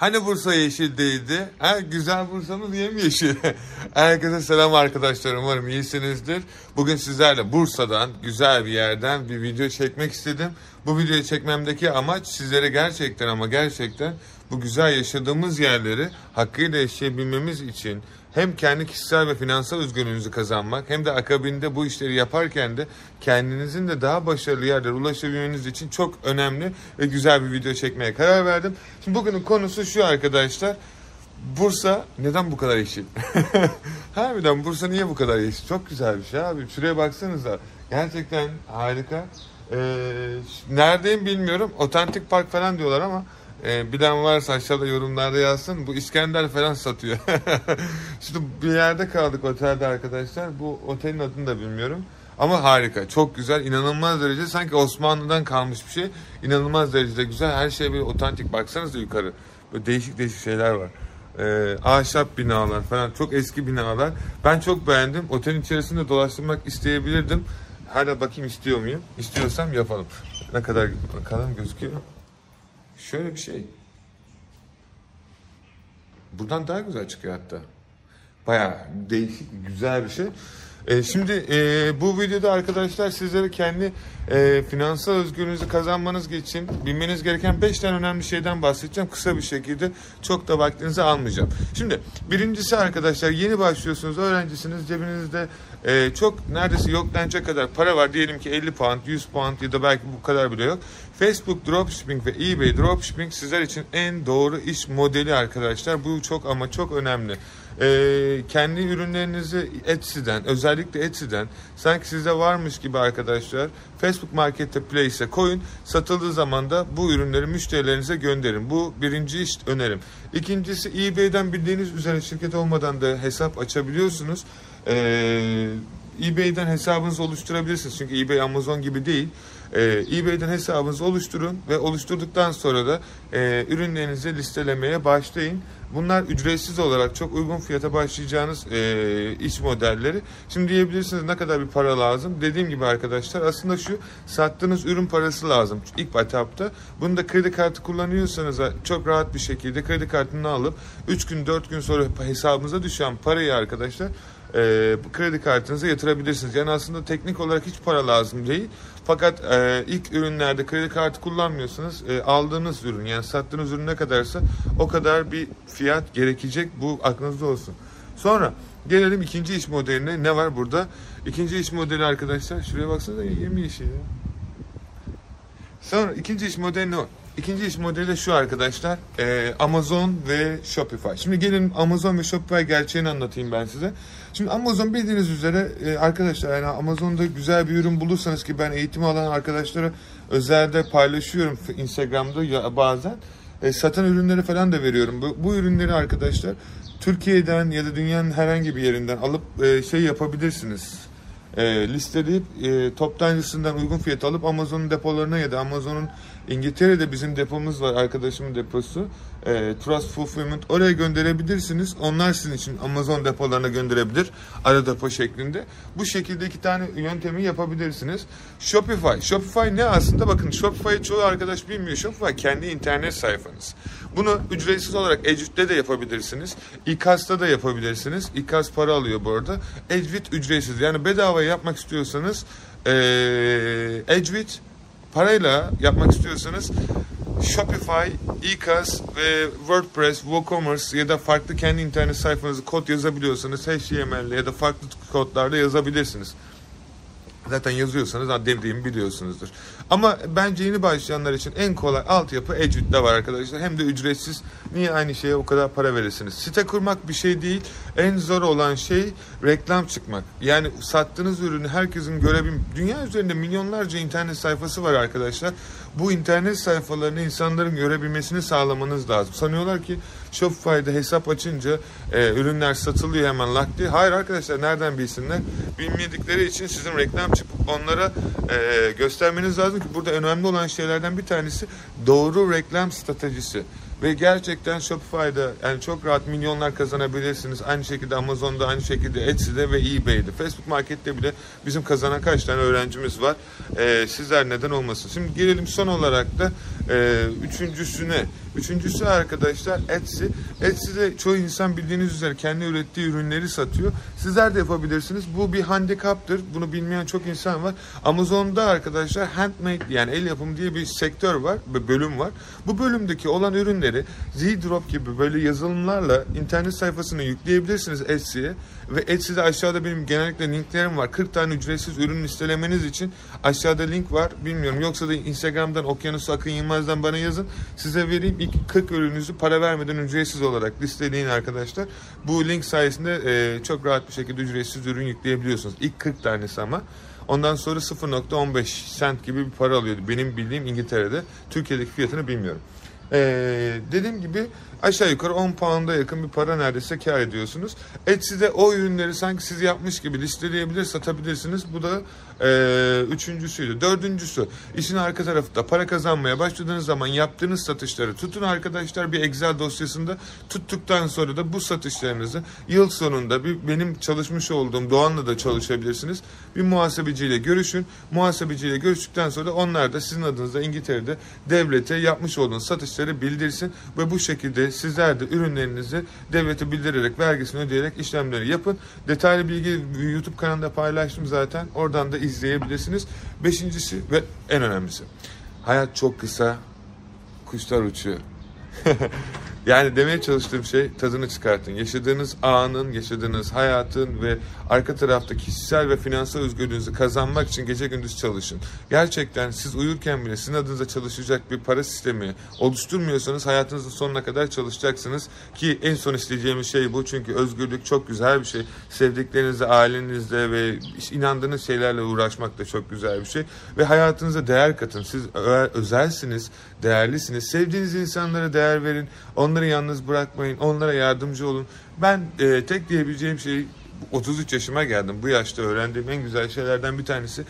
Hani Bursa yeşil değildi? Ha, güzel Bursa'mız yemyeşil. Herkese selam arkadaşlar. Umarım iyisinizdir. Bugün sizlerle Bursa'dan, güzel bir yerden bir video çekmek istedim. Bu videoyu çekmemdeki amaç sizlere gerçekten ama gerçekten bu güzel yaşadığımız yerleri hakkıyla yaşayabilmemiz için hem kendi kişisel ve finansal özgürlüğünüzü kazanmak hem de akabinde bu işleri yaparken de kendinizin de daha başarılı yerlere ulaşabilmeniz için çok önemli ve güzel bir video çekmeye karar verdim. Şimdi bugünün konusu şu arkadaşlar. Bursa neden bu kadar yeşil? Harbiden Bursa niye bu kadar yeşil? Çok güzel bir şey abi. Şuraya baksanıza. Gerçekten harika. Ee, neredeyim bilmiyorum. Otantik park falan diyorlar ama e, bilen varsa aşağıda yorumlarda yazsın. Bu İskender falan satıyor. Şimdi bir yerde kaldık otelde arkadaşlar. Bu otelin adını da bilmiyorum. Ama harika. Çok güzel. inanılmaz derecede sanki Osmanlı'dan kalmış bir şey. İnanılmaz derecede güzel. Her şey bir otantik. Baksanıza yukarı. Böyle değişik değişik şeyler var. Ee, ahşap binalar falan. Çok eski binalar. Ben çok beğendim. Otelin içerisinde dolaştırmak isteyebilirdim. Hala bakayım istiyor muyum? İstiyorsam yapalım. Ne kadar bakalım gözüküyor. Şöyle bir şey. Buradan daha güzel çıkıyor hatta. Bayağı değişik, güzel bir şey. E, şimdi e, bu videoda arkadaşlar sizlere kendi e, finansal özgürlüğünüzü kazanmanız için bilmeniz gereken 5 tane önemli şeyden bahsedeceğim. Kısa bir şekilde çok da vaktinizi almayacağım. Şimdi birincisi arkadaşlar yeni başlıyorsunuz, öğrencisiniz, cebinizde e, çok neredeyse yok denecek kadar para var. Diyelim ki 50 pound, 100 pound ya da belki bu kadar bile yok. Facebook dropshipping ve eBay dropshipping sizler için en doğru iş modeli arkadaşlar. Bu çok ama çok önemli. Ee, kendi ürünlerinizi Etsy'den özellikle Etsy'den sanki sizde varmış gibi arkadaşlar Facebook Marketplace'e koyun. Satıldığı zaman da bu ürünleri müşterilerinize gönderin. Bu birinci iş önerim. İkincisi eBay'den bildiğiniz üzere şirket olmadan da hesap açabiliyorsunuz. Ee, eBay'den hesabınızı oluşturabilirsiniz. Çünkü eBay Amazon gibi değil. Ee, eBay'den hesabınızı oluşturun ve oluşturduktan sonra da e, ürünlerinizi listelemeye başlayın. Bunlar ücretsiz olarak çok uygun fiyata başlayacağınız e, iş modelleri. Şimdi diyebilirsiniz ne kadar bir para lazım. Dediğim gibi arkadaşlar aslında şu sattığınız ürün parası lazım ilk etapta. Bunu da kredi kartı kullanıyorsanız çok rahat bir şekilde kredi kartını alıp 3 gün 4 gün sonra hesabınıza düşen parayı arkadaşlar e, kredi kartınıza yatırabilirsiniz. Yani aslında teknik olarak hiç para lazım değil. Fakat e, ilk ürünlerde kredi kartı kullanmıyorsanız e, aldığınız ürün yani sattığınız ürün ne kadarsa o kadar bir fiyat gerekecek. Bu aklınızda olsun. Sonra gelelim ikinci iş modeline. Ne var burada? İkinci iş modeli arkadaşlar. Şuraya baksanıza yemyeşil ya. Sonra ikinci iş modeli ne? İkinci iş modeli şu arkadaşlar. E, Amazon ve Shopify. Şimdi gelin Amazon ve Shopify gerçeğini anlatayım ben size. Şimdi Amazon bildiğiniz üzere e, arkadaşlar yani Amazon'da güzel bir ürün bulursanız ki ben eğitimi alan arkadaşlara özelde paylaşıyorum Instagram'da ya bazen. E, satan ürünleri falan da veriyorum. Bu, bu ürünleri arkadaşlar Türkiye'den ya da dünyanın herhangi bir yerinden alıp e, şey yapabilirsiniz e, listeleyip e, toptancısından uygun fiyat alıp Amazon'un depolarına ya da Amazon'un İngiltere'de bizim depomuz var arkadaşımın deposu e, Trust Fulfillment oraya gönderebilirsiniz. Onlar sizin için Amazon depolarına gönderebilir ara depo şeklinde. Bu şekilde iki tane yöntemi yapabilirsiniz. Shopify. Shopify ne aslında? Bakın Shopify çoğu arkadaş bilmiyor. Shopify kendi internet sayfanız. Bunu ücretsiz olarak Edge'de de yapabilirsiniz. İKAS'ta da yapabilirsiniz. İKAS para alıyor bu arada. Edgewit ücretsiz. Yani bedava yapmak istiyorsanız e, Edgewit parayla yapmak istiyorsanız Shopify, eCas ve WordPress, WooCommerce ya da farklı kendi internet sayfanızı kod yazabiliyorsanız HTML ya da farklı kodlarla yazabilirsiniz. Zaten yazıyorsanız dediğimi biliyorsunuzdur. Ama bence yeni başlayanlar için en kolay altyapı Edge'de var arkadaşlar. Hem de ücretsiz. Niye aynı şeye o kadar para verirsiniz? Site kurmak bir şey değil. En zor olan şey reklam çıkmak. Yani sattığınız ürünü herkesin görebilmesi. Dünya üzerinde milyonlarca internet sayfası var arkadaşlar. Bu internet sayfalarını insanların görebilmesini sağlamanız lazım. Sanıyorlar ki Shopify'da hesap açınca e, ürünler satılıyor hemen lak diye. Hayır arkadaşlar nereden bilsinler? Bilmedikleri için sizin reklam çıkıp onlara e, göstermeniz lazım ki burada önemli olan şeylerden bir tanesi doğru reklam stratejisi. Ve gerçekten Shopify'da yani çok rahat milyonlar kazanabilirsiniz. Aynı şekilde Amazon'da, aynı şekilde Etsy'de ve eBay'de. Facebook Market'te bile bizim kazanan kaç tane öğrencimiz var. Ee, sizler neden olmasın? Şimdi gelelim son olarak da e, üçüncüsüne. Üçüncüsü arkadaşlar Etsy. Etsy'de çoğu insan bildiğiniz üzere kendi ürettiği ürünleri satıyor. Sizler de yapabilirsiniz. Bu bir handikaptır. Bunu bilmeyen çok insan var. Amazon'da arkadaşlar handmade yani el yapımı diye bir sektör var, bir bölüm var. Bu bölümdeki olan ürünleri Z-Drop gibi böyle yazılımlarla internet sayfasına yükleyebilirsiniz Etsy'ye. Ve Etsy'de aşağıda benim genellikle linklerim var. 40 tane ücretsiz ürün listelemeniz için aşağıda link var. Bilmiyorum yoksa da Instagram'dan Okyanus Akın Yılmaz'dan bana yazın. Size vereyim ilk 40 ürününüzü para vermeden ücretsiz olarak listeleyin arkadaşlar. Bu link sayesinde e, çok rahat bir şekilde ücretsiz ürün yükleyebiliyorsunuz. İlk 40 tanesi ama. Ondan sonra 0.15 cent gibi bir para alıyordu. Benim bildiğim İngiltere'de. Türkiye'deki fiyatını bilmiyorum. Ee, dediğim gibi aşağı yukarı 10 pound'a yakın bir para neredeyse kar ediyorsunuz. Etsy'de o ürünleri sanki siz yapmış gibi listeleyebilir, satabilirsiniz. Bu da e, üçüncüsüydü. Dördüncüsü, işin arka tarafında para kazanmaya başladığınız zaman yaptığınız satışları tutun arkadaşlar bir Excel dosyasında tuttuktan sonra da bu satışlarınızı yıl sonunda bir benim çalışmış olduğum Doğan'la da çalışabilirsiniz. Bir muhasebeciyle görüşün. Muhasebeciyle görüştükten sonra onlar da sizin adınıza İngiltere'de devlete yapmış olduğunuz satışları bildirsin ve bu şekilde sizler de ürünlerinizi devlete bildirerek vergisini ödeyerek işlemleri yapın. Detaylı bilgi YouTube kanalında paylaştım zaten. Oradan da izleyebilirsiniz. Beşincisi ve en önemlisi. Hayat çok kısa. Kuşlar uçuyor. yani demeye çalıştığım şey tadını çıkartın. Yaşadığınız anın, yaşadığınız hayatın ve arka tarafta kişisel ve finansal özgürlüğünüzü kazanmak için gece gündüz çalışın. Gerçekten siz uyurken bile sizin adınıza çalışacak bir para sistemi oluşturmuyorsanız hayatınızın sonuna kadar çalışacaksınız. Ki en son isteyeceğimiz şey bu. Çünkü özgürlük çok güzel bir şey. Sevdiklerinizle, ailenizle ve inandığınız şeylerle uğraşmak da çok güzel bir şey. Ve hayatınıza değer katın. Siz özelsiniz, değerlisiniz. Sevdiğiniz insanlara değer verin. Onları yalnız bırakmayın. Onlara yardımcı olun. Ben e, tek diyebileceğim şey 33 yaşıma geldim. Bu yaşta öğrendiğim en güzel şeylerden bir tanesi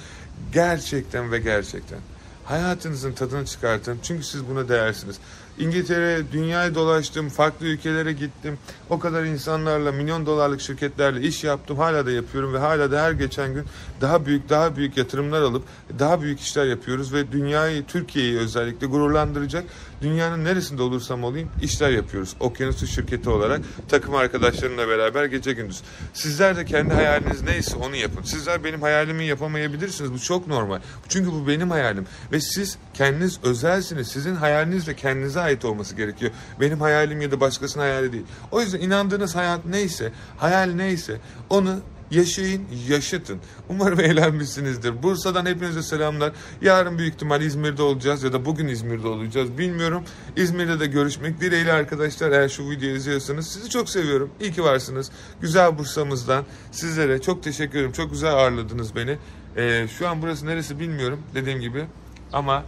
gerçekten ve gerçekten hayatınızın tadını çıkartın. Çünkü siz buna değersiniz. İngiltere, dünyayı dolaştım, farklı ülkelere gittim. O kadar insanlarla, milyon dolarlık şirketlerle iş yaptım. Hala da yapıyorum ve hala da her geçen gün daha büyük, daha büyük yatırımlar alıp daha büyük işler yapıyoruz ve dünyayı, Türkiye'yi özellikle gururlandıracak dünyanın neresinde olursam olayım işler yapıyoruz. Okyanusu şirketi olarak takım arkadaşlarımla beraber gece gündüz. Sizler de kendi hayaliniz neyse onu yapın. Sizler benim hayalimi yapamayabilirsiniz. Bu çok normal. Çünkü bu benim hayalim. Ve siz kendiniz özelsiniz. Sizin hayaliniz ve kendinize ait olması gerekiyor. Benim hayalim ya da başkasının hayali değil. O yüzden inandığınız hayat neyse, hayal neyse onu Yaşayın, yaşatın. Umarım eğlenmişsinizdir. Bursa'dan hepinize selamlar. Yarın büyük ihtimal İzmir'de olacağız ya da bugün İzmir'de olacağız. Bilmiyorum. İzmir'de de görüşmek dileğiyle arkadaşlar. Eğer şu videoyu izliyorsanız sizi çok seviyorum. İyi ki varsınız. Güzel Bursa'mızdan sizlere çok teşekkür ederim. Çok güzel ağırladınız beni. Ee, şu an burası neresi bilmiyorum dediğim gibi. Ama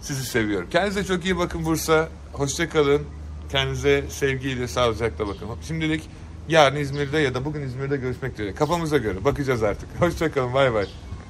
sizi seviyorum. Kendinize çok iyi bakın Bursa. Hoşçakalın. Kendinize sevgiyle, sağlıcakla bakın. Şimdilik yarın İzmir'de ya da bugün İzmir'de görüşmek üzere. Kafamıza göre bakacağız artık. Hoşçakalın. Bay bay.